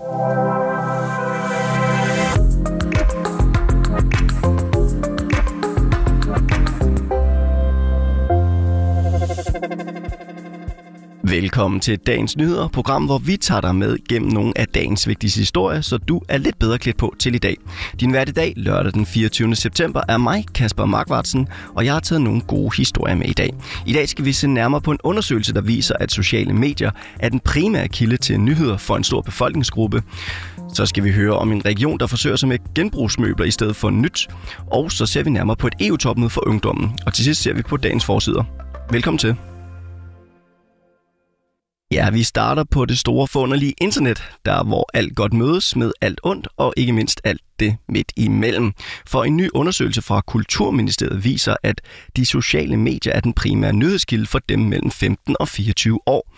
you Velkommen til dagens nyheder, program, hvor vi tager dig med gennem nogle af dagens vigtigste historier, så du er lidt bedre klædt på til i dag. Din vært i dag, lørdag den 24. september, er mig, Kasper Markvartsen, og jeg har taget nogle gode historier med i dag. I dag skal vi se nærmere på en undersøgelse, der viser, at sociale medier er den primære kilde til nyheder for en stor befolkningsgruppe. Så skal vi høre om en region, der forsøger sig med genbrugsmøbler i stedet for nyt. Og så ser vi nærmere på et EU-topmøde for ungdommen. Og til sidst ser vi på dagens forsider. Velkommen til. Ja, vi starter på det store forunderlige internet, der hvor alt godt mødes med alt ondt, og ikke mindst alt det midt imellem. For en ny undersøgelse fra Kulturministeriet viser, at de sociale medier er den primære nyhedskilde for dem mellem 15 og 24 år.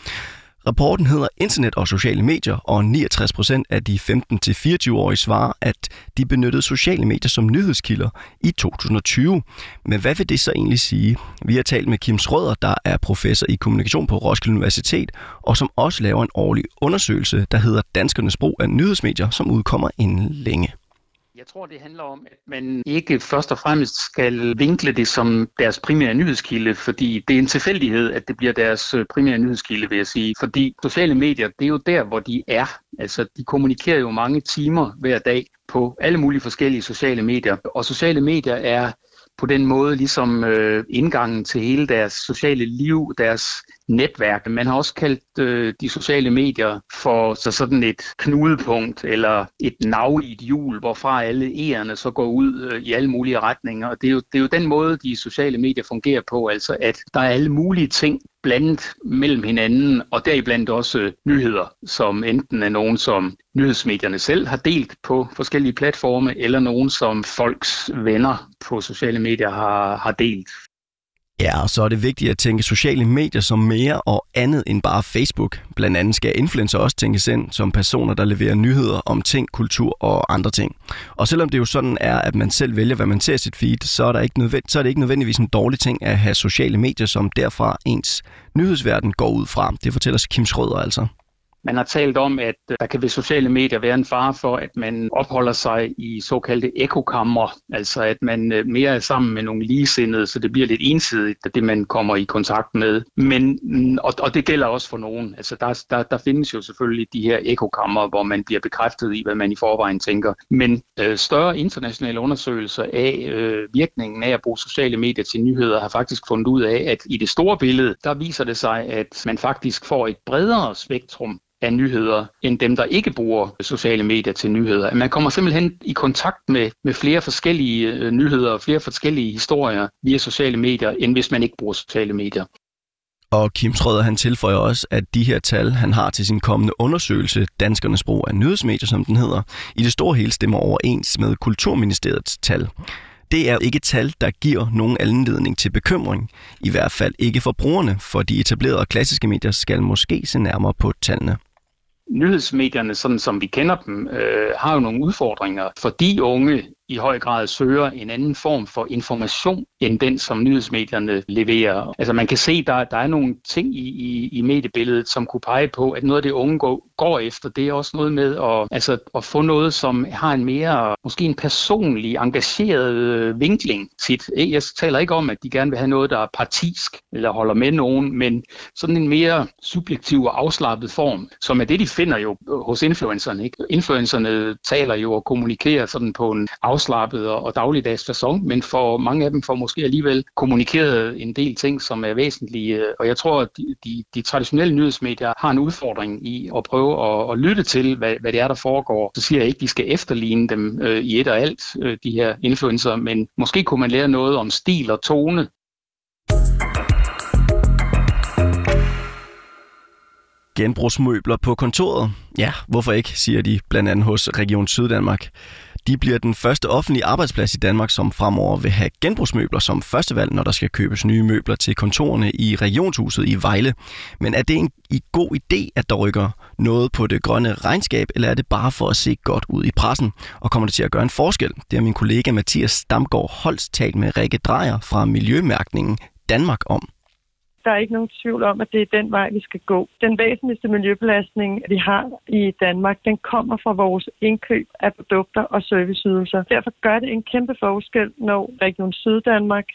Rapporten hedder Internet og sociale medier, og 69 procent af de 15-24-årige svarer, at de benyttede sociale medier som nyhedskilder i 2020. Men hvad vil det så egentlig sige? Vi har talt med Kim Schrøder, der er professor i kommunikation på Roskilde Universitet, og som også laver en årlig undersøgelse, der hedder Danskernes brug af nyhedsmedier, som udkommer inden længe. Jeg tror, det handler om, at man ikke først og fremmest skal vinkle det som deres primære nyhedskilde, fordi det er en tilfældighed, at det bliver deres øh, primære nyhedskilde, vil jeg sige. Fordi sociale medier, det er jo der, hvor de er. Altså, de kommunikerer jo mange timer hver dag på alle mulige forskellige sociale medier. Og sociale medier er på den måde ligesom øh, indgangen til hele deres sociale liv, deres netværk. Man har også kaldt øh, de sociale medier for så sådan et knudepunkt eller et nav i et hjul, hvorfra alle ærerne så går ud øh, i alle mulige retninger. Og det er, jo, det er jo den måde, de sociale medier fungerer på, altså at der er alle mulige ting blandet mellem hinanden, og deriblandt også øh, nyheder, som enten er nogen, som nyhedsmedierne selv har delt på forskellige platforme, eller nogen, som folks venner på sociale medier har, har delt. Ja, og så er det vigtigt at tænke sociale medier som mere og andet end bare Facebook. Blandt andet skal influencer også tænkes ind som personer, der leverer nyheder om ting, kultur og andre ting. Og selvom det jo sådan er, at man selv vælger, hvad man ser i sit feed, så er, der ikke nødvend- så er det ikke nødvendigvis en dårlig ting at have sociale medier, som derfra ens nyhedsverden går ud fra. Det fortæller Kim Schrøder altså. Man har talt om, at øh, der kan ved sociale medier være en fare for, at man opholder sig i såkaldte ekokammer, altså at man øh, mere er sammen med nogle ligesindede, så det bliver lidt ensidigt, det man kommer i kontakt med. Men, mm, og, og det gælder også for nogen. Altså der, der, der findes jo selvfølgelig de her ekokammer, hvor man bliver bekræftet i, hvad man i forvejen tænker. Men øh, større internationale undersøgelser af øh, virkningen af at bruge sociale medier til nyheder har faktisk fundet ud af, at i det store billede, der viser det sig, at man faktisk får et bredere spektrum af nyheder, end dem, der ikke bruger sociale medier til nyheder. Man kommer simpelthen i kontakt med, med flere forskellige øh, nyheder og flere forskellige historier via sociale medier, end hvis man ikke bruger sociale medier. Og Kim Schrøder, han tilføjer også, at de her tal, han har til sin kommende undersøgelse, Danskernes brug af nyhedsmedier, som den hedder, i det store hele stemmer overens med Kulturministeriets tal. Det er ikke tal, der giver nogen anledning til bekymring. I hvert fald ikke for brugerne, for de etablerede klassiske medier skal måske se nærmere på tallene nyhedsmedierne, sådan som vi kender dem, øh, har jo nogle udfordringer, fordi unge i høj grad søger en anden form for information, end den, som nyhedsmedierne leverer. Altså man kan se, der, der er nogle ting i, i, i mediebilledet, som kunne pege på, at noget af det unge går, går efter, det er også noget med at, altså, at få noget, som har en mere, måske en personlig, engageret øh, vinkling tit. Jeg taler ikke om, at de gerne vil have noget, der er partisk eller holder med nogen, men sådan en mere subjektiv og afslappet form, som er det, de finder jo hos influencerne. Ikke? Influencerne taler jo og kommunikerer sådan på en afslappet og, og dagligdags fasong, men for mange af dem får måske alligevel kommunikeret en del ting, som er væsentlige. Og jeg tror, at de, de, de traditionelle nyhedsmedier har en udfordring i at prøve at, at lytte til, hvad, hvad det er, der foregår. Så siger jeg ikke, at de skal efterligne dem øh, i et og alt, øh, de her influencer, men måske kunne man lære noget om stil og tone, genbrugsmøbler på kontoret? Ja, hvorfor ikke, siger de blandt andet hos Region Syddanmark. De bliver den første offentlige arbejdsplads i Danmark, som fremover vil have genbrugsmøbler som førstevalg, når der skal købes nye møbler til kontorerne i regionshuset i Vejle. Men er det en god idé, at der rykker noget på det grønne regnskab, eller er det bare for at se godt ud i pressen? Og kommer det til at gøre en forskel? Det er min kollega Mathias Stamgaard Holst talt med Rikke Drejer fra Miljømærkningen Danmark om. Der er ikke nogen tvivl om, at det er den vej, vi skal gå. Den væsentligste miljøbelastning, vi har i Danmark, den kommer fra vores indkøb af produkter og serviceydelser. Derfor gør det en kæmpe forskel, når Region Syddanmark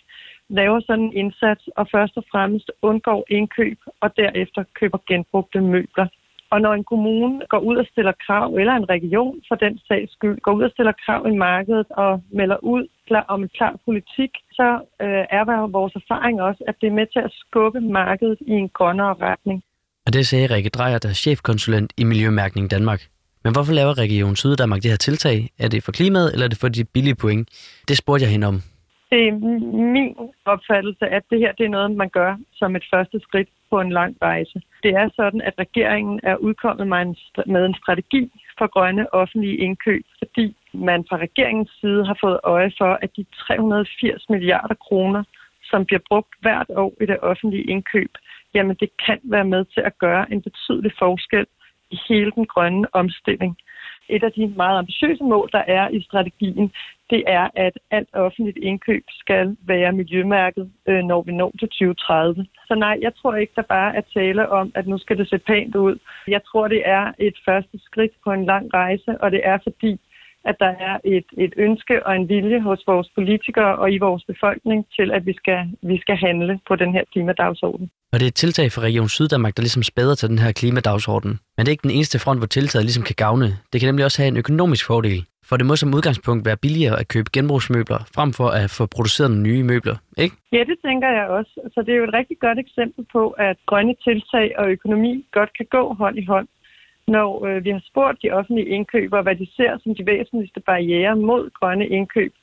laver sådan en indsats og først og fremmest undgår indkøb og derefter køber genbrugte møbler. Og når en kommune går ud og stiller krav, eller en region for den sags skyld, går ud og stiller krav i markedet og melder ud om en klar politik, så øh, er vores erfaring også, at det er med til at skubbe markedet i en grønnere retning. Og det sagde Rikke Drejer, der er chefkonsulent i Miljømærkning Danmark. Men hvorfor laver Region Syddanmark det her tiltag? Er det for klimaet, eller er det for de billige point? Det spurgte jeg hende om. Det er min opfattelse, at det her det er noget, man gør som et første skridt på en lang rejse. Det er sådan, at regeringen er udkommet med en strategi for grønne offentlige indkøb, fordi man fra regeringens side har fået øje for, at de 380 milliarder kroner, som bliver brugt hvert år i det offentlige indkøb, jamen det kan være med til at gøre en betydelig forskel i hele den grønne omstilling. Et af de meget ambitiøse mål, der er i strategien, det er, at alt offentligt indkøb skal være miljømærket, øh, når vi når til 2030. Så nej, jeg tror ikke, der bare er tale om, at nu skal det se pænt ud. Jeg tror, det er et første skridt på en lang rejse, og det er fordi, at der er et, et ønske og en vilje hos vores politikere og i vores befolkning til, at vi skal, vi skal handle på den her klimadagsorden. Og det er et tiltag for Region Syddanmark, der ligesom spæder til den her klimadagsorden. Men det er ikke den eneste front, hvor tiltaget ligesom kan gavne. Det kan nemlig også have en økonomisk fordel. For det må som udgangspunkt være billigere at købe genbrugsmøbler, frem for at få produceret nogle nye møbler, ikke? Ja, det tænker jeg også. Så det er jo et rigtig godt eksempel på, at grønne tiltag og økonomi godt kan gå hånd i hånd. Når øh, vi har spurgt de offentlige indkøbere, hvad de ser som de væsentligste barriere mod grønne indkøb,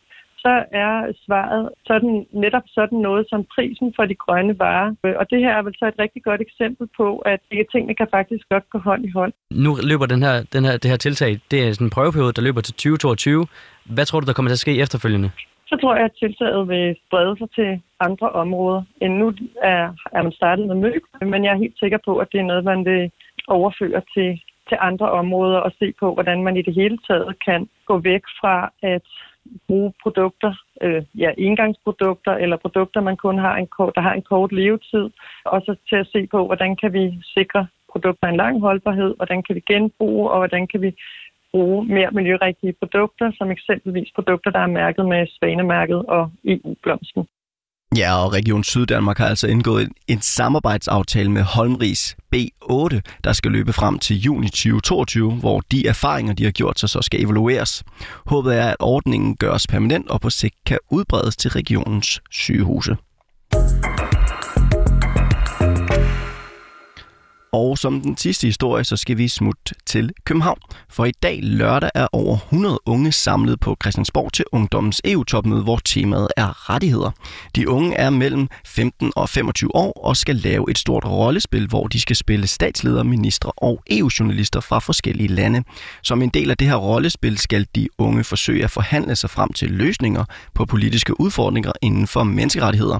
så er svaret sådan, netop sådan noget som prisen for de grønne varer. Og det her er vel så et rigtig godt eksempel på, at tingene kan faktisk godt gå hånd i hånd. Nu løber den her, den her, det her tiltag, det er sådan en prøveperiode, der løber til 2022. Hvad tror du, der kommer til at ske efterfølgende? Så tror jeg, at tiltaget vil sprede sig til andre områder. End nu er, er man startet med møb, men jeg er helt sikker på, at det er noget, man vil overføre til, til andre områder og se på, hvordan man i det hele taget kan gå væk fra at bruge produkter, øh, ja, engangsprodukter eller produkter, man kun har en kort, der har en kort levetid, og så til at se på, hvordan kan vi sikre produkter en lang holdbarhed, hvordan kan vi genbruge, og hvordan kan vi bruge mere miljørigtige produkter, som eksempelvis produkter, der er mærket med Svanemærket og EU-blomsten. Ja, og Region Syddanmark har altså indgået en samarbejdsaftale med Holmris B8, der skal løbe frem til juni 2022, hvor de erfaringer, de har gjort sig, så skal evalueres. Håbet er, at ordningen gøres permanent og på sigt kan udbredes til regionens sygehuse. Og som den sidste historie, så skal vi smutte til København. For i dag lørdag er over 100 unge samlet på Christiansborg til Ungdommens EU-topmøde, hvor temaet er rettigheder. De unge er mellem 15 og 25 år og skal lave et stort rollespil, hvor de skal spille statsledere, ministre og EU-journalister fra forskellige lande. Som en del af det her rollespil skal de unge forsøge at forhandle sig frem til løsninger på politiske udfordringer inden for menneskerettigheder.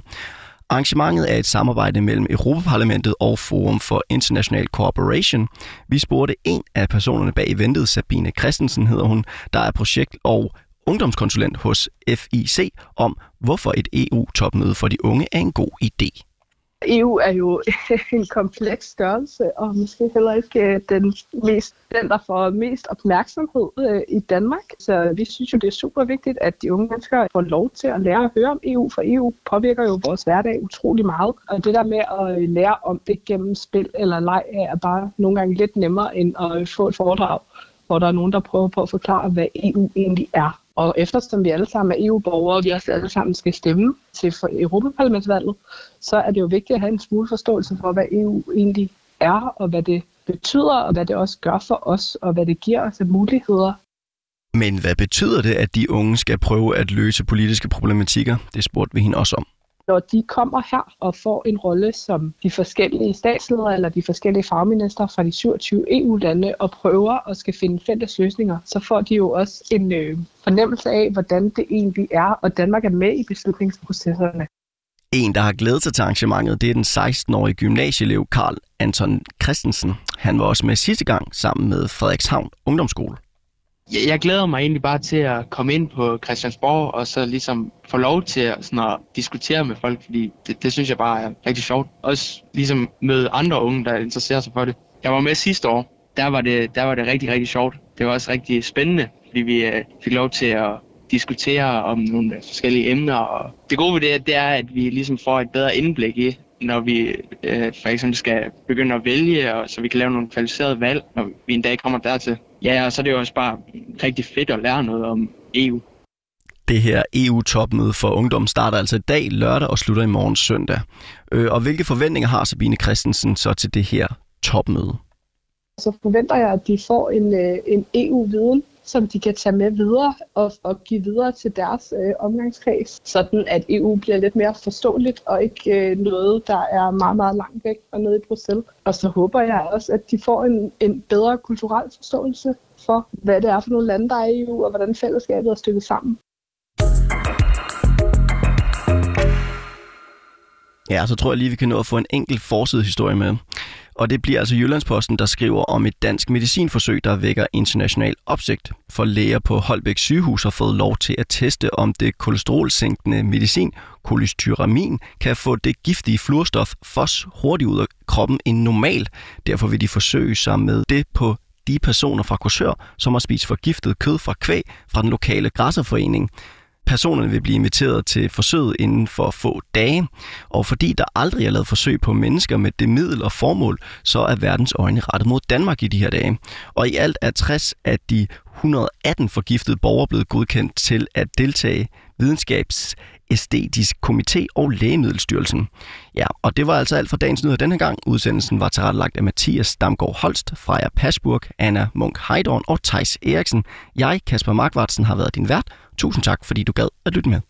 Arrangementet er et samarbejde mellem Europaparlamentet og Forum for International Cooperation. Vi spurgte en af personerne bag eventet, Sabine Christensen hedder hun, der er projekt- og ungdomskonsulent hos FIC, om hvorfor et EU-topmøde for de unge er en god idé. EU er jo en kompleks størrelse, og måske heller ikke øh, den, mest, den der får mest opmærksomhed øh, i Danmark. Så vi synes jo, det er super vigtigt, at de unge mennesker får lov til at lære at høre om EU, for EU påvirker jo vores hverdag utrolig meget. Og det der med at øh, lære om det gennem spil eller leg, er bare nogle gange lidt nemmere end at få et foredrag, hvor der er nogen, der prøver på at forklare, hvad EU egentlig er. Og eftersom vi alle sammen er EU-borgere, og vi også alle sammen skal stemme til Europaparlamentsvalget, så er det jo vigtigt at have en smule forståelse for, hvad EU egentlig er, og hvad det betyder, og hvad det også gør for os, og hvad det giver os af muligheder. Men hvad betyder det, at de unge skal prøve at løse politiske problematikker? Det spurgte vi hende også om når de kommer her og får en rolle som de forskellige statsledere eller de forskellige fagminister fra de 27 EU-lande og prøver at skal finde fælles løsninger, så får de jo også en øh, fornemmelse af, hvordan det egentlig er, og Danmark er med i beslutningsprocesserne. En, der har glædet sig til arrangementet, det er den 16-årige gymnasieelev Karl Anton Christensen. Han var også med sidste gang sammen med Frederikshavn Ungdomsskole. Jeg, jeg glæder mig egentlig bare til at komme ind på Christiansborg og så ligesom få lov til at, sådan at diskutere med folk, fordi det, det synes jeg bare er rigtig sjovt. Også ligesom møde andre unge, der interesserer sig for det. Jeg var med sidste år. Der var det, der var det rigtig, rigtig sjovt. Det var også rigtig spændende, fordi vi øh, fik lov til at diskutere om nogle forskellige emner. Og det gode ved det, det er, at vi ligesom får et bedre indblik i, når vi øh, for eksempel skal begynde at vælge, og så vi kan lave nogle kvalificerede valg, når vi en dag kommer dertil. Ja, og så er det jo også bare rigtig fedt at lære noget om EU. Det her EU-topmøde for ungdom starter altså i dag lørdag og slutter i morgen søndag. Øh, og hvilke forventninger har Sabine Christensen så til det her topmøde? Så forventer jeg, at de får en, øh, en EU-viden, som de kan tage med videre og, og give videre til deres øh, omgangskreds, sådan at EU bliver lidt mere forståeligt og ikke øh, noget, der er meget, meget langt væk og nede i Bruxelles. Og så håber jeg også, at de får en, en bedre kulturel forståelse for, hvad det er for nogle lande, der er i EU, og hvordan fællesskabet er stykket sammen. Ja, så tror jeg lige, vi kan nå at få en enkelt forside historie med. Og det bliver altså Jyllandsposten, der skriver om et dansk medicinforsøg, der vækker international opsigt. For læger på Holbæk sygehus har fået lov til at teste, om det kolesterolsænkende medicin, kolistyramin, kan få det giftige fluorstof fos hurtigt ud af kroppen end normal. Derfor vil de forsøge sig med det på de personer fra Korsør, som har spist forgiftet kød fra kvæg fra den lokale græsserforening. Personerne vil blive inviteret til forsøget inden for få dage, og fordi der aldrig er lavet forsøg på mennesker med det middel og formål, så er verdens øjne rettet mod Danmark i de her dage. Og i alt er 60 af de 118 forgiftede borgere blevet godkendt til at deltage videnskabs æstetisk komité og Lægemiddelstyrelsen. Ja, og det var altså alt for dagens nyheder denne gang. Udsendelsen var tilrettelagt af Mathias Damgaard Holst, Freja Pasburg, Anna Munk Heidorn og Tejs Eriksen. Jeg, Kasper Markvartsen, har været din vært. Tusind tak, fordi du gad at lytte med.